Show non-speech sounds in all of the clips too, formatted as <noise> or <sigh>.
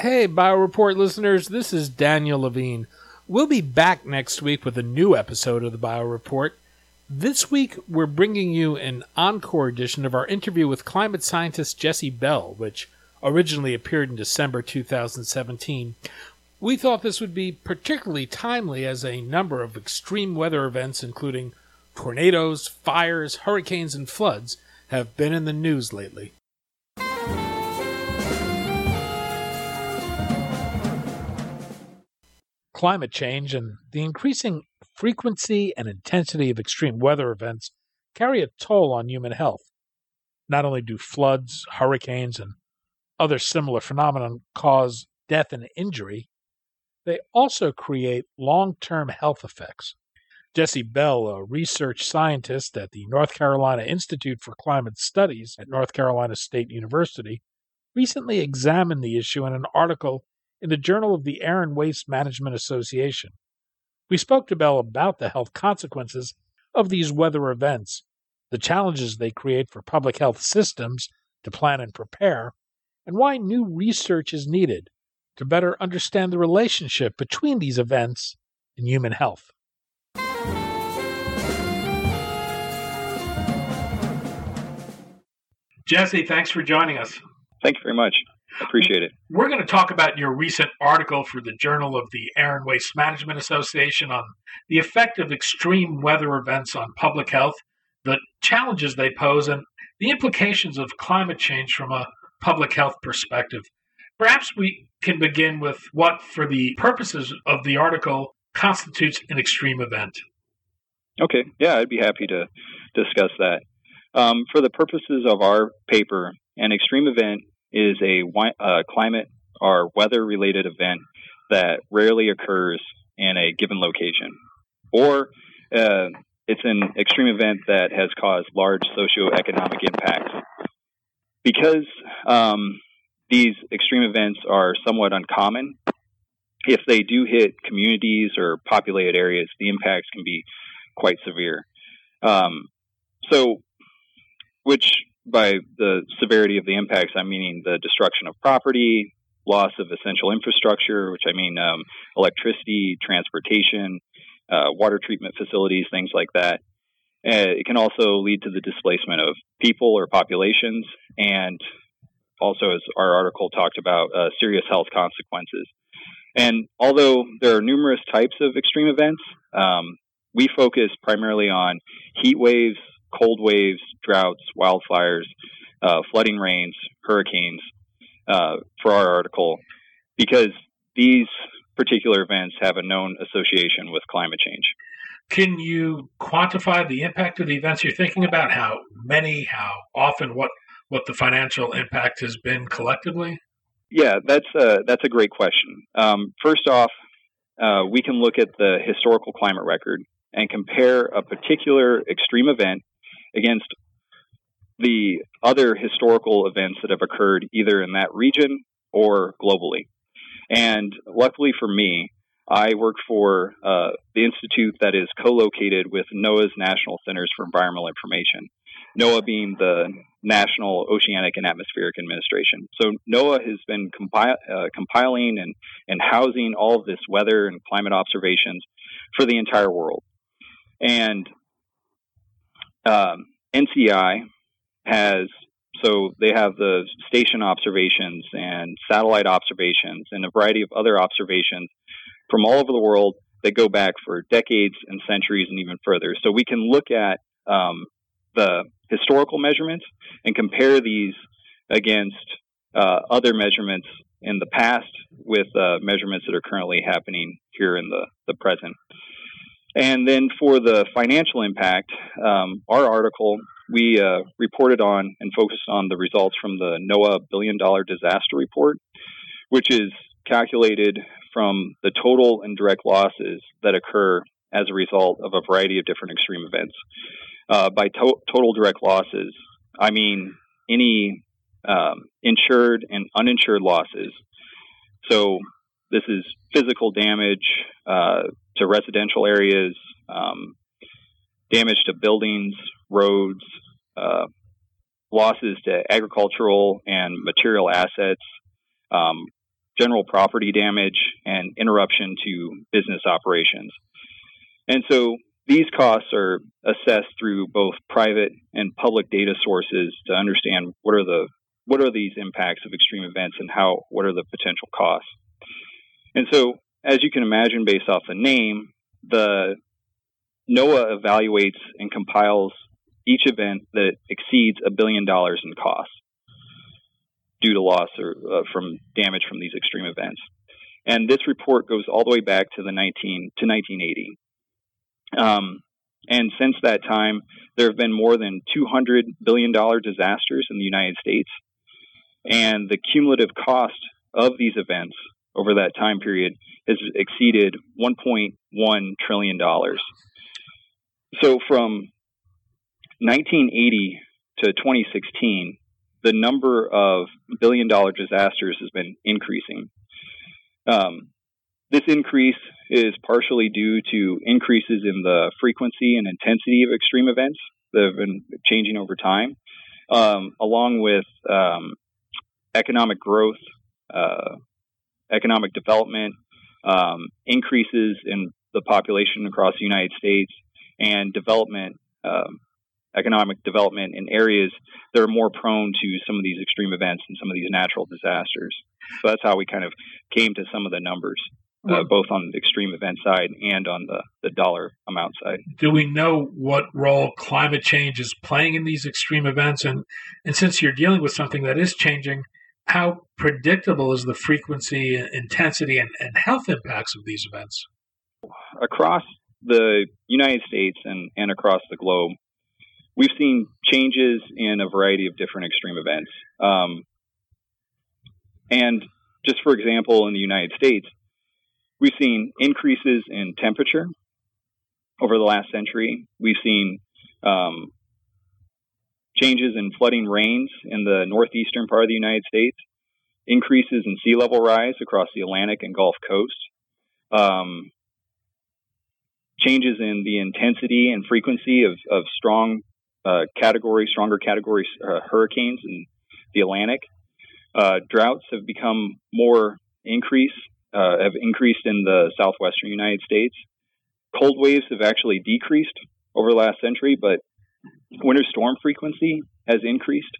Hey, BioReport listeners, this is Daniel Levine. We'll be back next week with a new episode of the BioReport. This week, we're bringing you an encore edition of our interview with climate scientist Jesse Bell, which originally appeared in December 2017. We thought this would be particularly timely as a number of extreme weather events, including tornadoes, fires, hurricanes, and floods, have been in the news lately. Climate change and the increasing frequency and intensity of extreme weather events carry a toll on human health. Not only do floods, hurricanes, and other similar phenomena cause death and injury, they also create long term health effects. Jesse Bell, a research scientist at the North Carolina Institute for Climate Studies at North Carolina State University, recently examined the issue in an article in the Journal of the Air and Waste Management Association. We spoke to Bell about the health consequences of these weather events, the challenges they create for public health systems to plan and prepare, and why new research is needed to better understand the relationship between these events and human health. Jesse, thanks for joining us. Thank you very much. Appreciate it. We're going to talk about your recent article for the Journal of the Air and Waste Management Association on the effect of extreme weather events on public health, the challenges they pose, and the implications of climate change from a public health perspective. Perhaps we can begin with what, for the purposes of the article, constitutes an extreme event. Okay, yeah, I'd be happy to discuss that. Um, for the purposes of our paper, an extreme event is a uh, climate or weather related event that rarely occurs in a given location, or uh, it's an extreme event that has caused large socioeconomic impacts. Because um, these extreme events are somewhat uncommon, if they do hit communities or populated areas, the impacts can be quite severe. Um, so, which by the severity of the impacts, I'm meaning the destruction of property, loss of essential infrastructure, which I mean um, electricity, transportation, uh, water treatment facilities, things like that. Uh, it can also lead to the displacement of people or populations, and also, as our article talked about, uh, serious health consequences. And although there are numerous types of extreme events, um, we focus primarily on heat waves, cold waves, droughts, wildfires, uh, flooding rains, hurricanes uh, for our article because these particular events have a known association with climate change. Can you quantify the impact of the events you're thinking about? How many, how often, what, what the financial impact has been collectively? Yeah, that's a, that's a great question. Um, first off, uh, we can look at the historical climate record and compare a particular extreme event against the other historical events that have occurred either in that region or globally. And luckily for me, I work for uh, the institute that is co-located with NOAA's National Centers for Environmental Information. NOAA being the National Oceanic and Atmospheric Administration. So NOAA has been compi- uh, compiling and, and housing all of this weather and climate observations for the entire world. And um, NCI has so they have the station observations and satellite observations and a variety of other observations from all over the world that go back for decades and centuries and even further. So we can look at um, the historical measurements and compare these against uh, other measurements in the past with uh, measurements that are currently happening here in the, the present. And then for the financial impact, um, our article, we uh, reported on and focused on the results from the NOAA Billion Dollar Disaster Report, which is calculated from the total and direct losses that occur as a result of a variety of different extreme events. Uh, by to- total direct losses, I mean any um, insured and uninsured losses. So this is physical damage uh, to residential areas, um, damage to buildings, roads, uh, losses to agricultural and material assets, um, general property damage, and interruption to business operations. And so these costs are assessed through both private and public data sources to understand what are the what are these impacts of extreme events and how what are the potential costs. And so, as you can imagine, based off the name, the NOAA evaluates and compiles each event that exceeds a billion dollars in cost due to loss or uh, from damage from these extreme events. And this report goes all the way back to the 19 to 1980. Um, and since that time, there have been more than 200 billion dollar disasters in the United States, and the cumulative cost of these events over that time period has exceeded 1.1 trillion dollars. So from 1980 to 2016, the number of billion dollar disasters has been increasing. Um, this increase is partially due to increases in the frequency and intensity of extreme events that have been changing over time, um, along with um, economic growth, uh, economic development, um, increases in the population across the United States, and development, um, economic development in areas that are more prone to some of these extreme events and some of these natural disasters. So that's how we kind of came to some of the numbers. Uh, both on the extreme event side and on the, the dollar amount side. Do we know what role climate change is playing in these extreme events? And, and since you're dealing with something that is changing, how predictable is the frequency, intensity, and, and health impacts of these events? Across the United States and, and across the globe, we've seen changes in a variety of different extreme events. Um, and just for example, in the United States, we've seen increases in temperature over the last century. We've seen um, changes in flooding rains in the northeastern part of the United States, increases in sea level rise across the Atlantic and Gulf Coast, um, changes in the intensity and frequency of, of strong uh, category, stronger category uh, hurricanes in the Atlantic. Uh, droughts have become more increase, uh, have increased in the southwestern United States. Cold waves have actually decreased over the last century, but winter storm frequency has increased,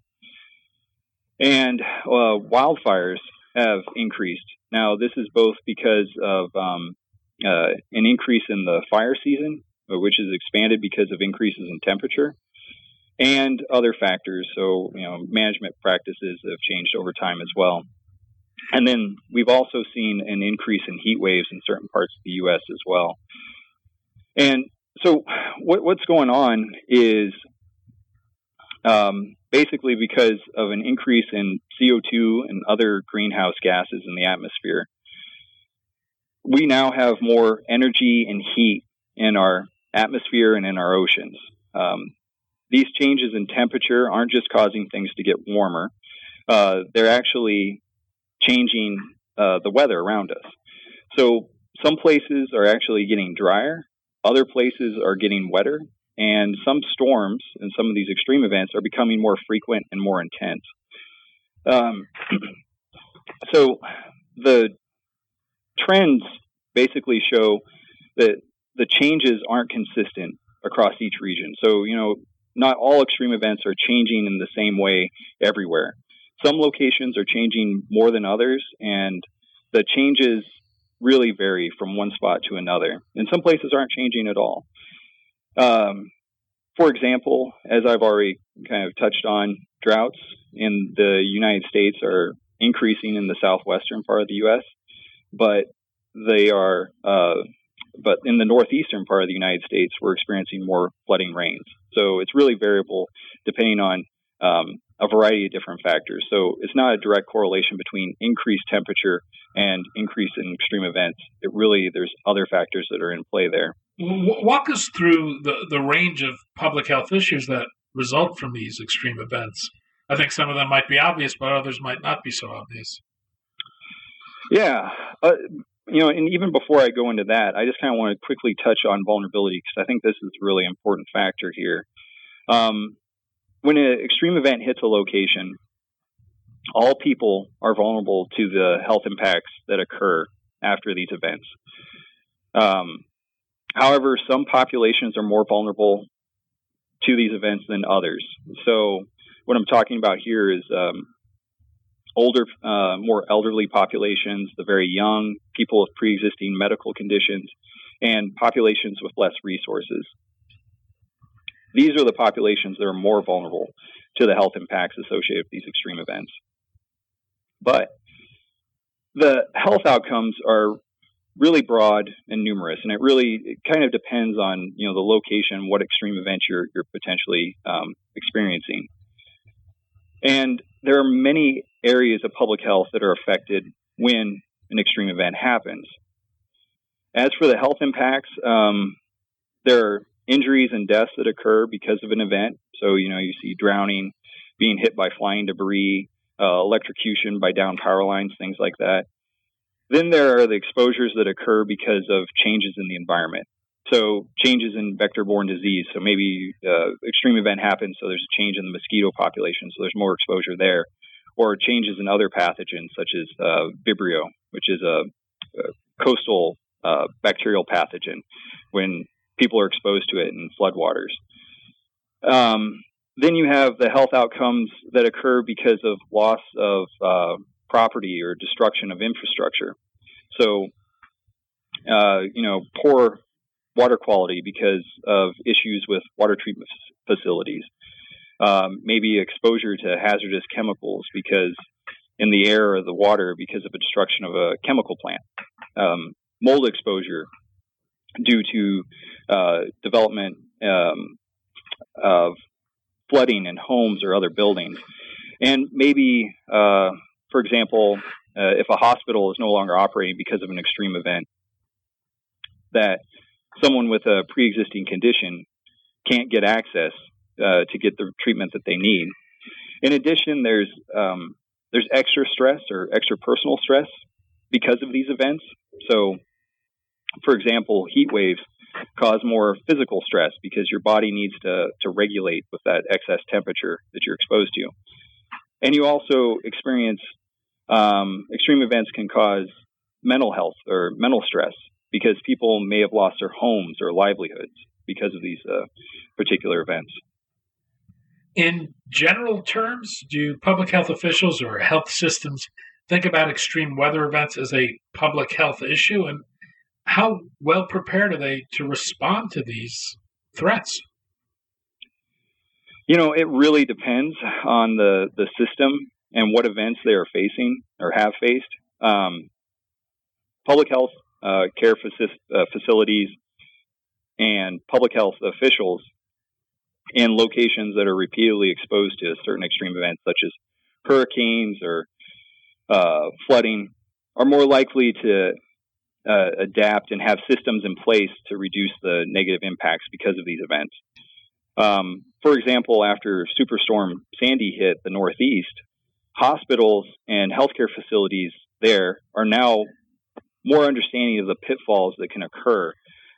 and uh, wildfires have increased. Now, this is both because of um, uh, an increase in the fire season, which is expanded because of increases in temperature, and other factors. So, you know, management practices have changed over time as well. And then we've also seen an increase in heat waves in certain parts of the U.S. as well. And so, what, what's going on is um, basically because of an increase in CO2 and other greenhouse gases in the atmosphere. We now have more energy and heat in our atmosphere and in our oceans. Um, these changes in temperature aren't just causing things to get warmer, uh, they're actually changing uh, the weather around us. So some places are actually getting drier, other places are getting wetter, and some storms and some of these extreme events are becoming more frequent and more intense. Um, <clears throat> so the trends basically show that the changes aren't consistent across each region. So, you know, not all extreme events are changing in the same way everywhere. Some locations are changing more than others, and the changes really vary from one spot to another. And some places aren't changing at all. Um, for example, as I've already kind of touched on, droughts in the United States are increasing in the southwestern part of the U.S., but they are, uh, but in the northeastern part of the United States, we're experiencing more flooding rains. So it's really variable depending on um, a variety of different factors. So it's not a direct correlation between increased temperature and increase in extreme events. It really there's other factors that are in play there. Walk us through the, the range of public health issues that result from these extreme events. I think some of them might be obvious, but others might not be so obvious. Yeah. Uh, you know, and even before I go into that, I just kind of want to quickly touch on vulnerability because I think this is a really important factor here. Um, when an extreme event hits a location, all people are vulnerable to the health impacts that occur after these events. Um, however, some populations are more vulnerable to these events than others. So, what I'm talking about here is um, older, uh, more elderly populations, the very young, people with pre existing medical conditions, and populations with less resources. These are the populations that are more vulnerable to the health impacts associated with these extreme events. But the health outcomes are really broad and numerous, and it really it kind of depends on you know the location, what extreme event you're you're potentially um, experiencing. And there are many areas of public health that are affected when an extreme event happens. As for the health impacts, um, there are injuries and deaths that occur because of an event. So, you know, you see drowning, being hit by flying debris, uh, electrocution by down power lines, things like that. Then there are the exposures that occur because of changes in the environment. So changes in vector-borne disease. So maybe uh, extreme event happens, so there's a change in the mosquito population, so there's more exposure there, or changes in other pathogens such as uh, Vibrio, which is a, a coastal uh, bacterial pathogen. When people are exposed to it in floodwaters. Um, then you have the health outcomes that occur because of loss of uh, property or destruction of infrastructure. So, uh, you know, poor water quality because of issues with water treatment facilities. Um, maybe exposure to hazardous chemicals because in the air or the water because of a destruction of a chemical plant. Um, mold exposure due to uh, development um, of flooding in homes or other buildings. And maybe, uh, for example, uh, if a hospital is no longer operating because of an extreme event, that someone with a pre existing condition can't get access uh, to get the treatment that they need. In addition, there's um, there's extra stress or extra personal stress because of these events. So, for example, heat waves cause more physical stress because your body needs to, to regulate with that excess temperature that you're exposed to. And you also experience um, extreme events can cause mental health or mental stress because people may have lost their homes or livelihoods because of these uh, particular events. In general terms, do public health officials or health systems think about extreme weather events as a public health issue? And how well prepared are they to respond to these threats? You know, it really depends on the, the system and what events they are facing or have faced. Um, public health uh, care faci- uh, facilities and public health officials in locations that are repeatedly exposed to certain extreme events, such as hurricanes or uh, flooding, are more likely to uh, adapt and have systems in place to reduce the negative impacts because of these events. Um, for example, after Superstorm Sandy hit the Northeast, hospitals and healthcare facilities there are now more understanding of the pitfalls that can occur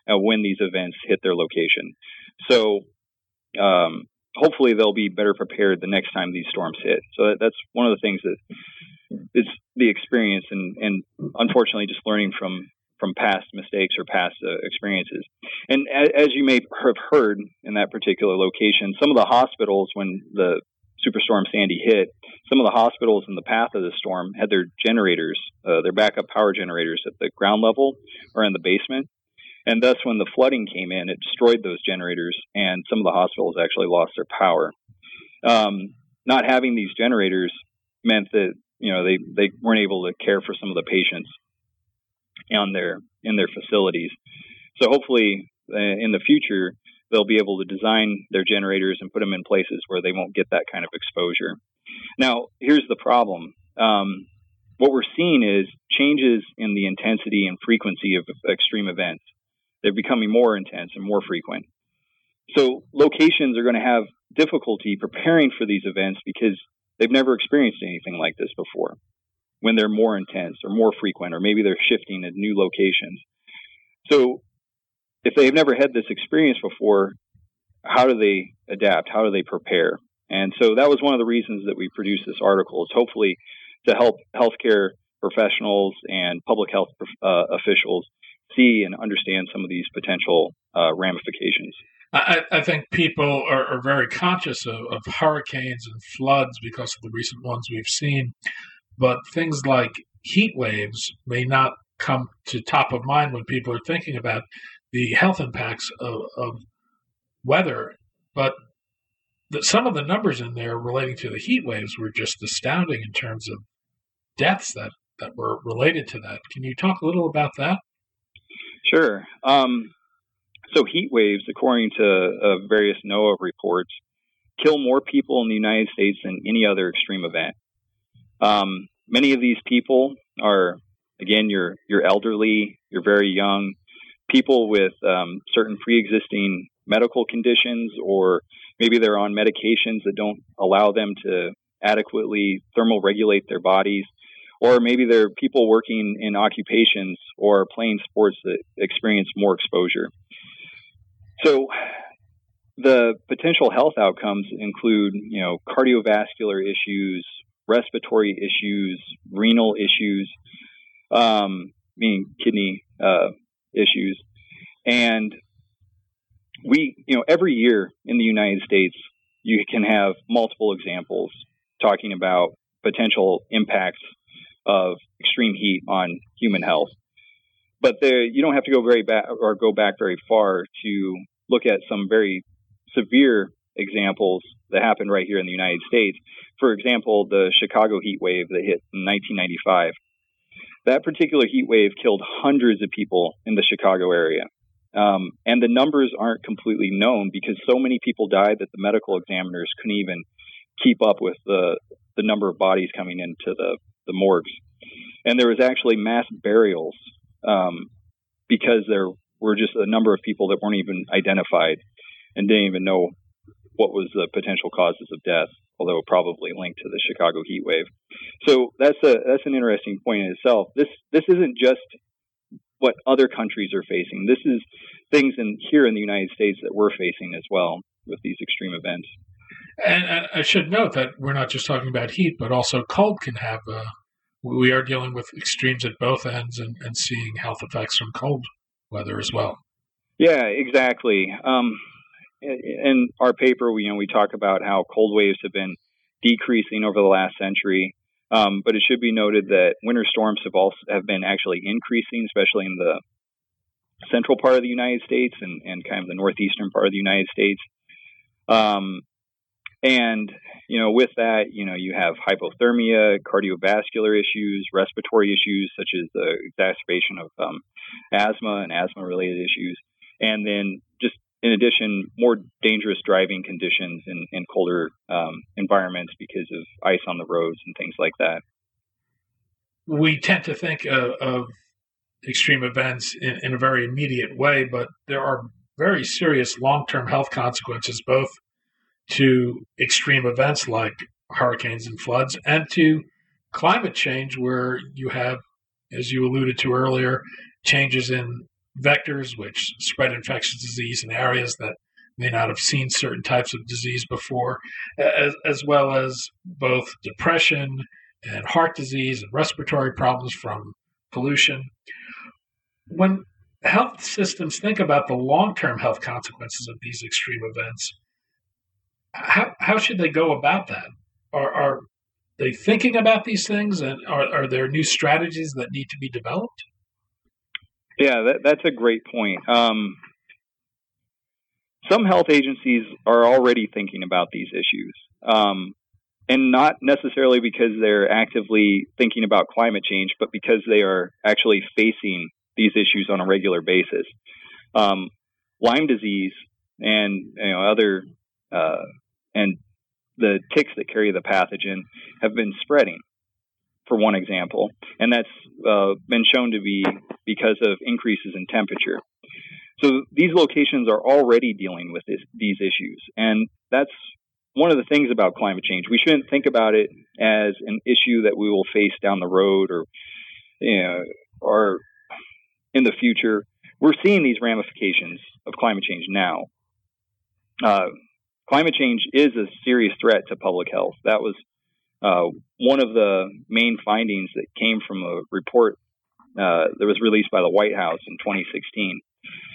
uh, when these events hit their location. So, um, hopefully, they'll be better prepared the next time these storms hit. So that's one of the things that is the experience, and, and unfortunately, just learning from from past mistakes or past uh, experiences. And as, as you may have heard in that particular location, some of the hospitals, when the Superstorm Sandy hit, some of the hospitals in the path of the storm had their generators, uh, their backup power generators at the ground level or in the basement. And thus, when the flooding came in, it destroyed those generators, and some of the hospitals actually lost their power. Um, not having these generators meant that you know they, they weren't able to care for some of the patients on their in their facilities. So hopefully, uh, in the future, they'll be able to design their generators and put them in places where they won't get that kind of exposure. Now, here's the problem. Um, what we're seeing is changes in the intensity and frequency of extreme events. They're becoming more intense and more frequent. So locations are going to have difficulty preparing for these events because they've never experienced anything like this before when they're more intense or more frequent, or maybe they're shifting at new locations. So if they've never had this experience before, how do they adapt? How do they prepare? And so that was one of the reasons that we produced this article is hopefully to help healthcare professionals and public health uh, officials see and understand some of these potential uh, ramifications. I, I, think people are, are very conscious of, of, hurricanes and floods because of the recent ones we've seen, but things like heat waves may not come to top of mind when people are thinking about the health impacts of, of weather. But the, some of the numbers in there relating to the heat waves were just astounding in terms of deaths that, that were related to that. Can you talk a little about that? Sure. Um, so heat waves, according to uh, various NOAA reports, kill more people in the United States than any other extreme event. Um, many of these people are, again, you're you're elderly, you're very young, people with um, certain pre-existing medical conditions, or maybe they're on medications that don't allow them to adequately thermal regulate their bodies or maybe they're people working in occupations or playing sports that experience more exposure. So the potential health outcomes include, you know, cardiovascular issues, respiratory issues, renal issues, um, meaning kidney uh, issues, and we, you know, every year in the United States, you can have multiple examples talking about potential impacts of extreme heat on human health. But there, you don't have to go very back or go back very far to look at some very severe examples that happened right here in the United States. For example, the Chicago heat wave that hit in 1995. That particular heat wave killed hundreds of people in the Chicago area. Um, and the numbers aren't completely known because so many people died that the medical examiners couldn't even keep up with the, the number of bodies coming into the the morgues. And there was actually mass burials um, because there were just a number of people that weren't even identified and didn't even know what was the potential causes of death, although probably linked to the Chicago heat wave. So that's a that's an interesting point in itself. This this isn't just what other countries are facing. This is things in here in the United States that we're facing as well with these extreme events. And I should note that we're not just talking about heat, but also cold can have. We are dealing with extremes at both ends and, and seeing health effects from cold weather as well. Yeah, exactly. Um, in our paper, we you know we talk about how cold waves have been decreasing over the last century. Um, but it should be noted that winter storms have also have been actually increasing, especially in the central part of the United States and, and kind of the northeastern part of the United States. Um, and, you know, with that, you know, you have hypothermia, cardiovascular issues, respiratory issues such as the exacerbation of um, asthma and asthma related issues. And then just in addition, more dangerous driving conditions in, in colder um, environments because of ice on the roads and things like that. We tend to think of, of extreme events in, in a very immediate way, but there are very serious long term health consequences, both to extreme events like hurricanes and floods, and to climate change, where you have, as you alluded to earlier, changes in vectors which spread infectious disease in areas that may not have seen certain types of disease before, as, as well as both depression and heart disease and respiratory problems from pollution. when health systems think about the long term health consequences of these extreme events, how, how should they go about that? Are, are they thinking about these things and are, are there new strategies that need to be developed? Yeah, that, that's a great point. Um, some health agencies are already thinking about these issues. Um, and not necessarily because they're actively thinking about climate change, but because they are actually facing these issues on a regular basis. Um, Lyme disease and you know, other uh, and the ticks that carry the pathogen have been spreading, for one example, and that's uh, been shown to be because of increases in temperature. So these locations are already dealing with this, these issues, and that's one of the things about climate change. We shouldn't think about it as an issue that we will face down the road or, you know, or in the future. We're seeing these ramifications of climate change now. Uh, climate change is a serious threat to public health. That was uh, one of the main findings that came from a report uh, that was released by the White House in 2016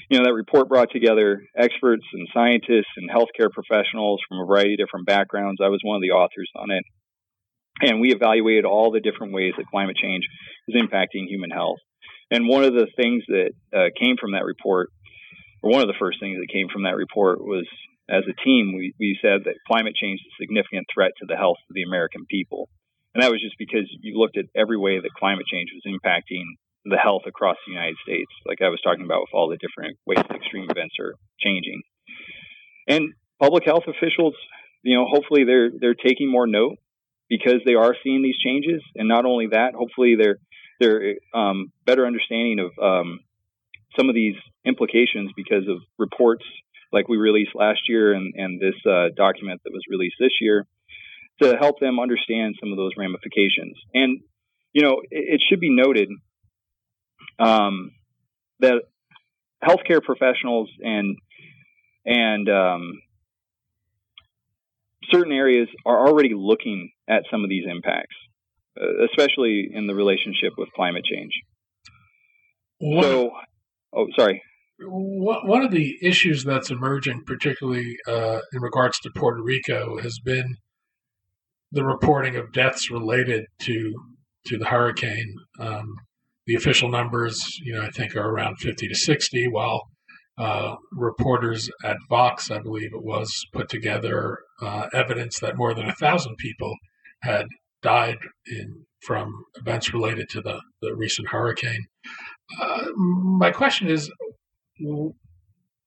you know, that report brought together experts and scientists and healthcare professionals from a variety of different backgrounds. I was one of the authors on it. And we evaluated all the different ways that climate change is impacting human health. And one of the things that uh, came from that report, or one of the first things that came from that report, was as a team, we, we said that climate change is a significant threat to the health of the American people. And that was just because you looked at every way that climate change was impacting the health across the United States, like I was talking about with all the different ways that extreme events are changing. And public health officials, you know, hopefully they're they're taking more note because they are seeing these changes, and not only that, hopefully they're they're um, better understanding of um, some of these implications because of reports like we released last year and, and this uh, document that was released this year to help them understand some of those ramifications. And you know, it, it should be noted um, that healthcare professionals and and um, certain areas are already looking at some of these impacts, uh, especially in the relationship with climate change. One, so, oh, sorry. One of the issues that's emerging, particularly uh, in regards to Puerto Rico, has been the reporting of deaths related to to the hurricane. Um, the official numbers, you know, I think are around 50 to 60, while uh, reporters at Vox, I believe it was, put together uh, evidence that more than a thousand people had died in from events related to the, the recent hurricane. Uh, my question is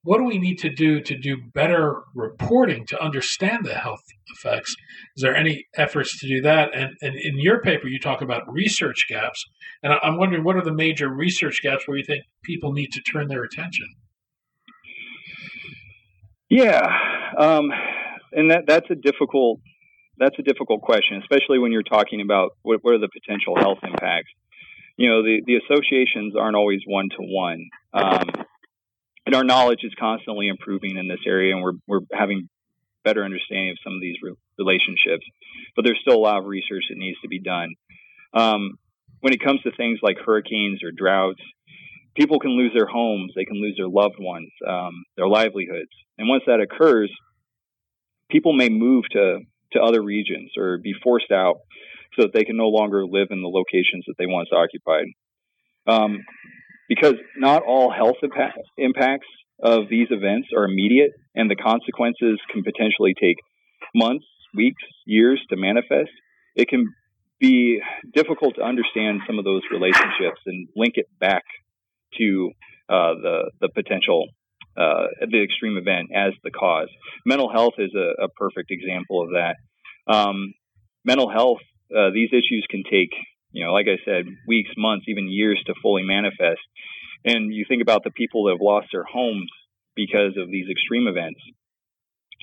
what do we need to do to do better reporting to understand the health effects? Is there any efforts to do that? And, and in your paper, you talk about research gaps. And I'm wondering what are the major research gaps where you think people need to turn their attention? Yeah, um, and that that's a difficult that's a difficult question, especially when you're talking about what, what are the potential health impacts. You know, the the associations aren't always one to one and our knowledge is constantly improving in this area, and we're we're having better understanding of some of these re- relationships. But there's still a lot of research that needs to be done. Um, when it comes to things like hurricanes or droughts, people can lose their homes, they can lose their loved ones, um, their livelihoods, and once that occurs, people may move to to other regions or be forced out so that they can no longer live in the locations that they once occupied. Um, because not all health impacts of these events are immediate, and the consequences can potentially take months, weeks, years to manifest. It can be difficult to understand some of those relationships and link it back to uh, the the potential uh, the extreme event as the cause. Mental health is a, a perfect example of that. Um, mental health, uh, these issues can take you know, like I said, weeks, months, even years to fully manifest. And you think about the people that have lost their homes because of these extreme events.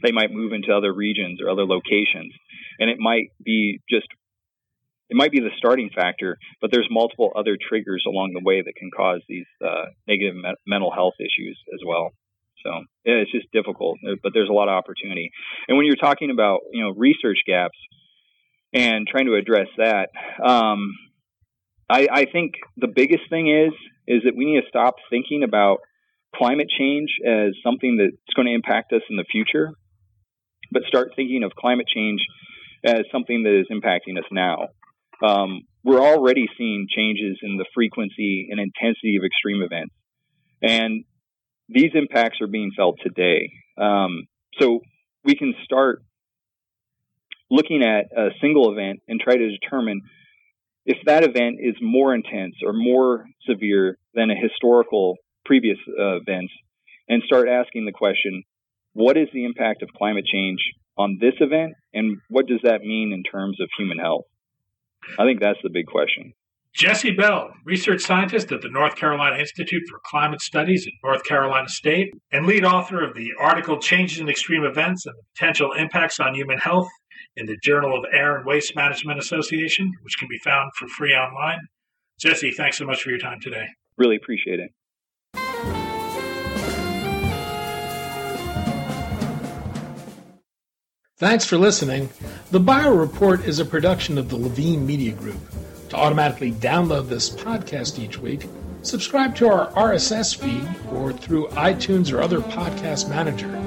They might move into other regions or other locations, and it might be just it might be the starting factor, but there's multiple other triggers along the way that can cause these uh, negative me- mental health issues as well. So yeah, it's just difficult, but there's a lot of opportunity. And when you're talking about you know research gaps, and trying to address that. Um, I, I, think the biggest thing is is that we need to stop thinking about climate change as something that's going to impact us in the future, but start thinking of climate change as something that is impacting us now. Um, we're already seeing changes in the frequency and intensity of extreme events, and these impacts are being felt today. Um, so we can start looking at a single event and try to determine if that event is more intense or more severe than a historical previous uh, events and start asking the question what is the impact of climate change on this event and what does that mean in terms of human health? I think that's the big question. Jesse Bell, research scientist at the North Carolina Institute for Climate Studies at North Carolina State, and lead author of the article Changes in Extreme Events and the Potential Impacts on Human Health in the Journal of Air and Waste Management Association, which can be found for free online. Jesse, thanks so much for your time today. Really appreciate it. Thanks for listening. The Bio Report is a production of the Levine Media Group. To automatically download this podcast each week, subscribe to our RSS feed or through iTunes or other podcast manager.